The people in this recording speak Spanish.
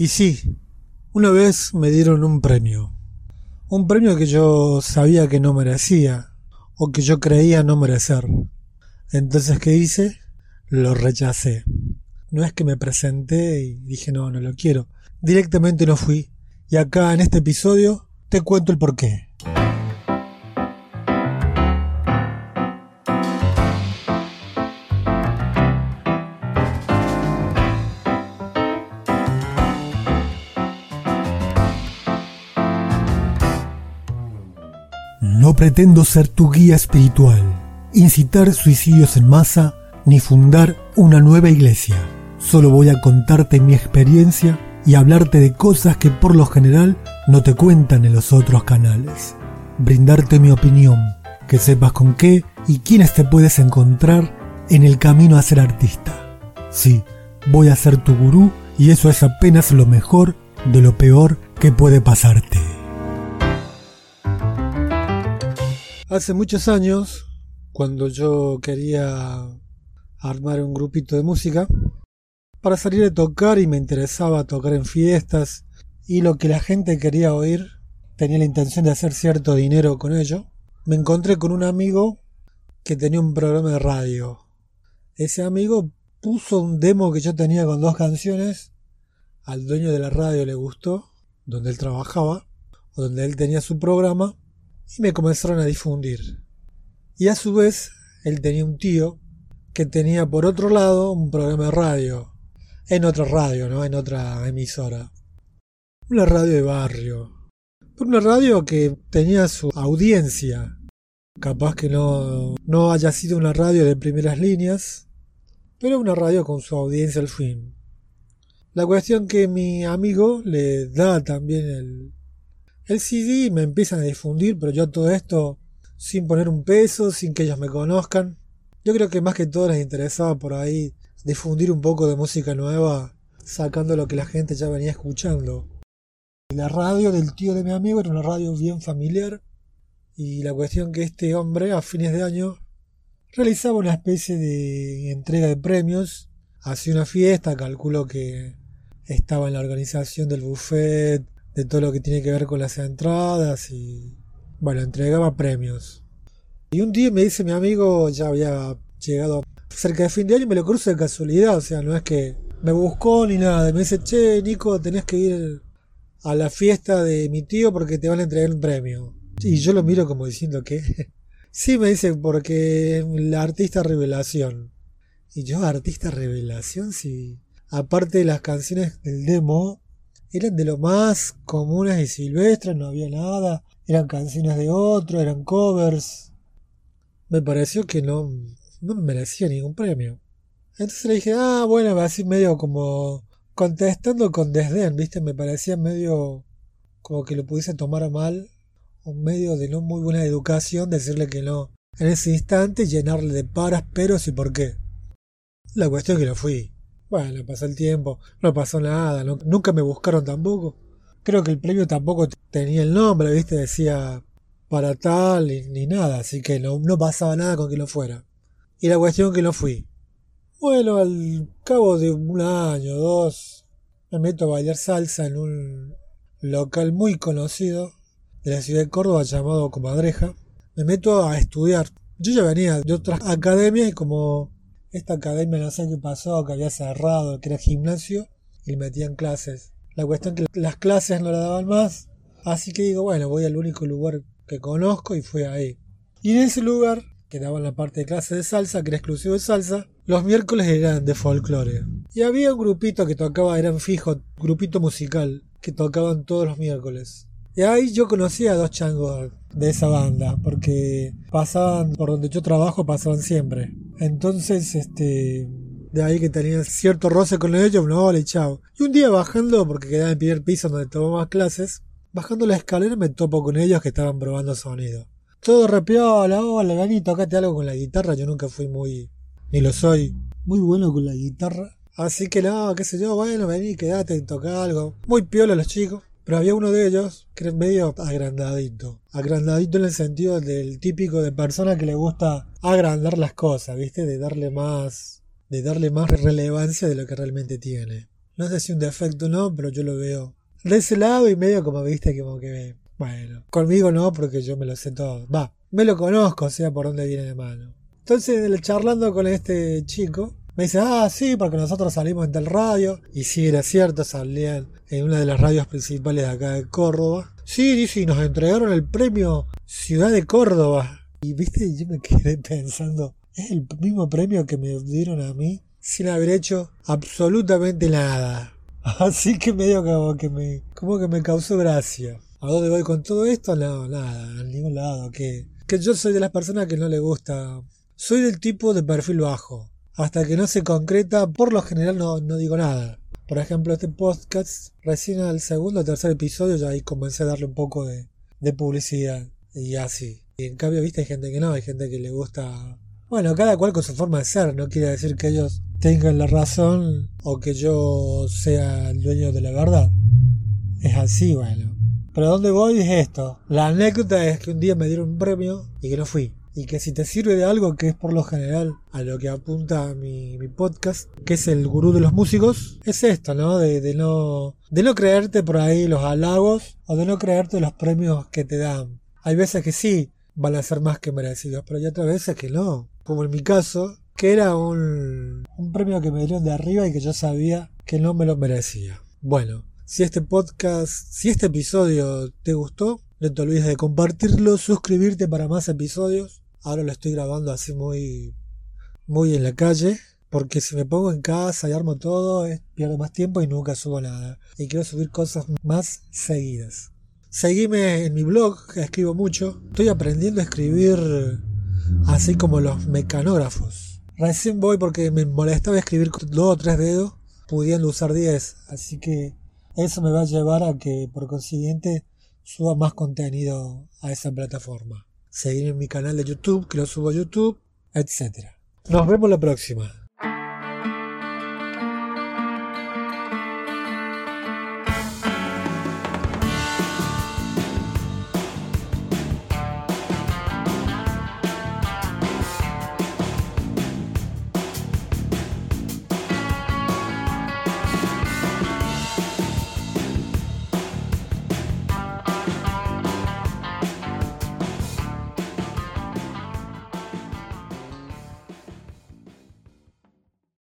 Y sí, una vez me dieron un premio. Un premio que yo sabía que no merecía, o que yo creía no merecer. Entonces, ¿qué hice? Lo rechacé. No es que me presenté y dije no, no lo quiero. Directamente no fui. Y acá en este episodio te cuento el porqué. Pretendo ser tu guía espiritual, incitar suicidios en masa, ni fundar una nueva iglesia. Solo voy a contarte mi experiencia y hablarte de cosas que por lo general no te cuentan en los otros canales. Brindarte mi opinión, que sepas con qué y quiénes te puedes encontrar en el camino a ser artista. Sí, voy a ser tu gurú y eso es apenas lo mejor de lo peor que puede pasarte. Hace muchos años, cuando yo quería armar un grupito de música, para salir a tocar y me interesaba tocar en fiestas y lo que la gente quería oír, tenía la intención de hacer cierto dinero con ello, me encontré con un amigo que tenía un programa de radio. Ese amigo puso un demo que yo tenía con dos canciones, al dueño de la radio le gustó, donde él trabajaba, o donde él tenía su programa, y me comenzaron a difundir. Y a su vez, él tenía un tío que tenía por otro lado un programa de radio, en otra radio, ¿no? En otra emisora. Una radio de barrio. Una radio que tenía su audiencia. Capaz que no, no haya sido una radio de primeras líneas, pero una radio con su audiencia al fin. La cuestión que mi amigo le da también el, el CD me empiezan a difundir, pero yo todo esto sin poner un peso, sin que ellos me conozcan. Yo creo que más que todo les interesaba por ahí difundir un poco de música nueva, sacando lo que la gente ya venía escuchando. La radio del tío de mi amigo era una radio bien familiar y la cuestión que este hombre a fines de año realizaba una especie de entrega de premios, hacía una fiesta, calculo que estaba en la organización del buffet, de todo lo que tiene que ver con las entradas y bueno, entregaba premios. Y un día me dice mi amigo, ya había llegado cerca de fin de año, me lo cruzo de casualidad, o sea, no es que me buscó ni nada, me dice, che, Nico, tenés que ir a la fiesta de mi tío porque te van a entregar un premio. Y yo lo miro como diciendo que... sí, me dice, porque la artista revelación. Y yo, artista revelación, sí. Aparte de las canciones del demo, eran de lo más comunes y silvestres, no había nada, eran canciones de otro, eran covers. Me pareció que no, no me merecía ningún premio. Entonces le dije, ah, bueno, así medio como contestando con desdén, ¿viste? Me parecía medio como que lo pudiese tomar a mal, un medio de no muy buena educación, decirle que no. En ese instante llenarle de paras, peros y por qué. La cuestión es que lo fui. Bueno, pasó el tiempo, no pasó nada, nunca me buscaron tampoco. Creo que el premio tampoco tenía el nombre, ¿viste? Decía para tal ni, nada, así que no, no pasaba nada con que lo fuera. Y la cuestión que no fui. Bueno, al cabo de un año, dos, me meto a bailar salsa en un local muy conocido de la ciudad de Córdoba llamado Comadreja. Me meto a estudiar. Yo ya venía de otras academias y como esta academia no sé qué pasó, que había cerrado, que era gimnasio, y metían clases. La cuestión es que las clases no la daban más, así que digo, bueno, voy al único lugar que conozco y fui ahí. Y en ese lugar, que daban la parte de clases de salsa, que era exclusivo de salsa, los miércoles eran de folclore. Y había un grupito que tocaba, eran fijos, grupito musical, que tocaban todos los miércoles. Y ahí yo conocí a dos changos de esa banda, porque pasaban por donde yo trabajo, pasaban siempre. Entonces, este, de ahí que tenía cierto roce con ellos, no, vale, chao. Y un día bajando, porque quedaba en el primer piso donde tomaba clases, bajando la escalera me topo con ellos que estaban probando sonido. Todo la hola, vení, tocate algo con la guitarra. Yo nunca fui muy, ni lo soy, muy bueno con la guitarra. Así que no, qué sé yo, bueno, vení, quedate, toca algo. Muy piola los chicos. Pero había uno de ellos que era medio agrandadito. Agrandadito en el sentido del típico de persona que le gusta agrandar las cosas, ¿viste? De darle más, de darle más relevancia de lo que realmente tiene. No sé si un defecto o no, pero yo lo veo de ese lado y medio como viste, como que, bueno, conmigo no, porque yo me lo sé todo. Va, me lo conozco, o sea, por dónde viene de mano. Entonces, charlando con este chico, me dice, ah, sí, porque nosotros salimos en tal radio. Y sí, era cierto, salían en una de las radios principales de acá de Córdoba. Sí, dice, y nos entregaron el premio Ciudad de Córdoba. Y viste, yo me quedé pensando, es el mismo premio que me dieron a mí sin haber hecho absolutamente nada. Así que medio como que me, como que me causó gracia. ¿A dónde voy con todo esto? No, nada, a ningún lado. Que, que yo soy de las personas que no le gusta. Soy del tipo de perfil bajo. Hasta que no se concreta, por lo general no, no digo nada. Por ejemplo, este podcast, recién al segundo o tercer episodio, ya ahí comencé a darle un poco de, de publicidad. Y así. Y en cambio, viste, hay gente que no, hay gente que le gusta. Bueno, cada cual con su forma de ser. No quiere decir que ellos tengan la razón o que yo sea el dueño de la verdad. Es así, bueno. Pero ¿dónde voy es esto? La anécdota es que un día me dieron un premio y que no fui. Y que si te sirve de algo, que es por lo general a lo que apunta mi, mi podcast, que es el gurú de los músicos, es esto, ¿no? De, de no de creerte por ahí los halagos o de no creerte los premios que te dan. Hay veces que sí van a ser más que merecidos, pero hay otras veces que no. Como en mi caso, que era un, un premio que me dieron de arriba y que yo sabía que no me lo merecía. Bueno, si este podcast, si este episodio te gustó, no te olvides de compartirlo, suscribirte para más episodios. Ahora lo estoy grabando así muy, muy en la calle, porque si me pongo en casa y armo todo, pierdo más tiempo y nunca subo nada. Y quiero subir cosas más seguidas. Seguime en mi blog, escribo mucho. Estoy aprendiendo a escribir así como los mecanógrafos. Recién voy porque me molestaba escribir con dos o tres dedos, pudiendo usar diez. Así que eso me va a llevar a que, por consiguiente, suba más contenido a esa plataforma. Seguir en mi canal de YouTube, que lo subo a YouTube, etc. Nos vemos la próxima.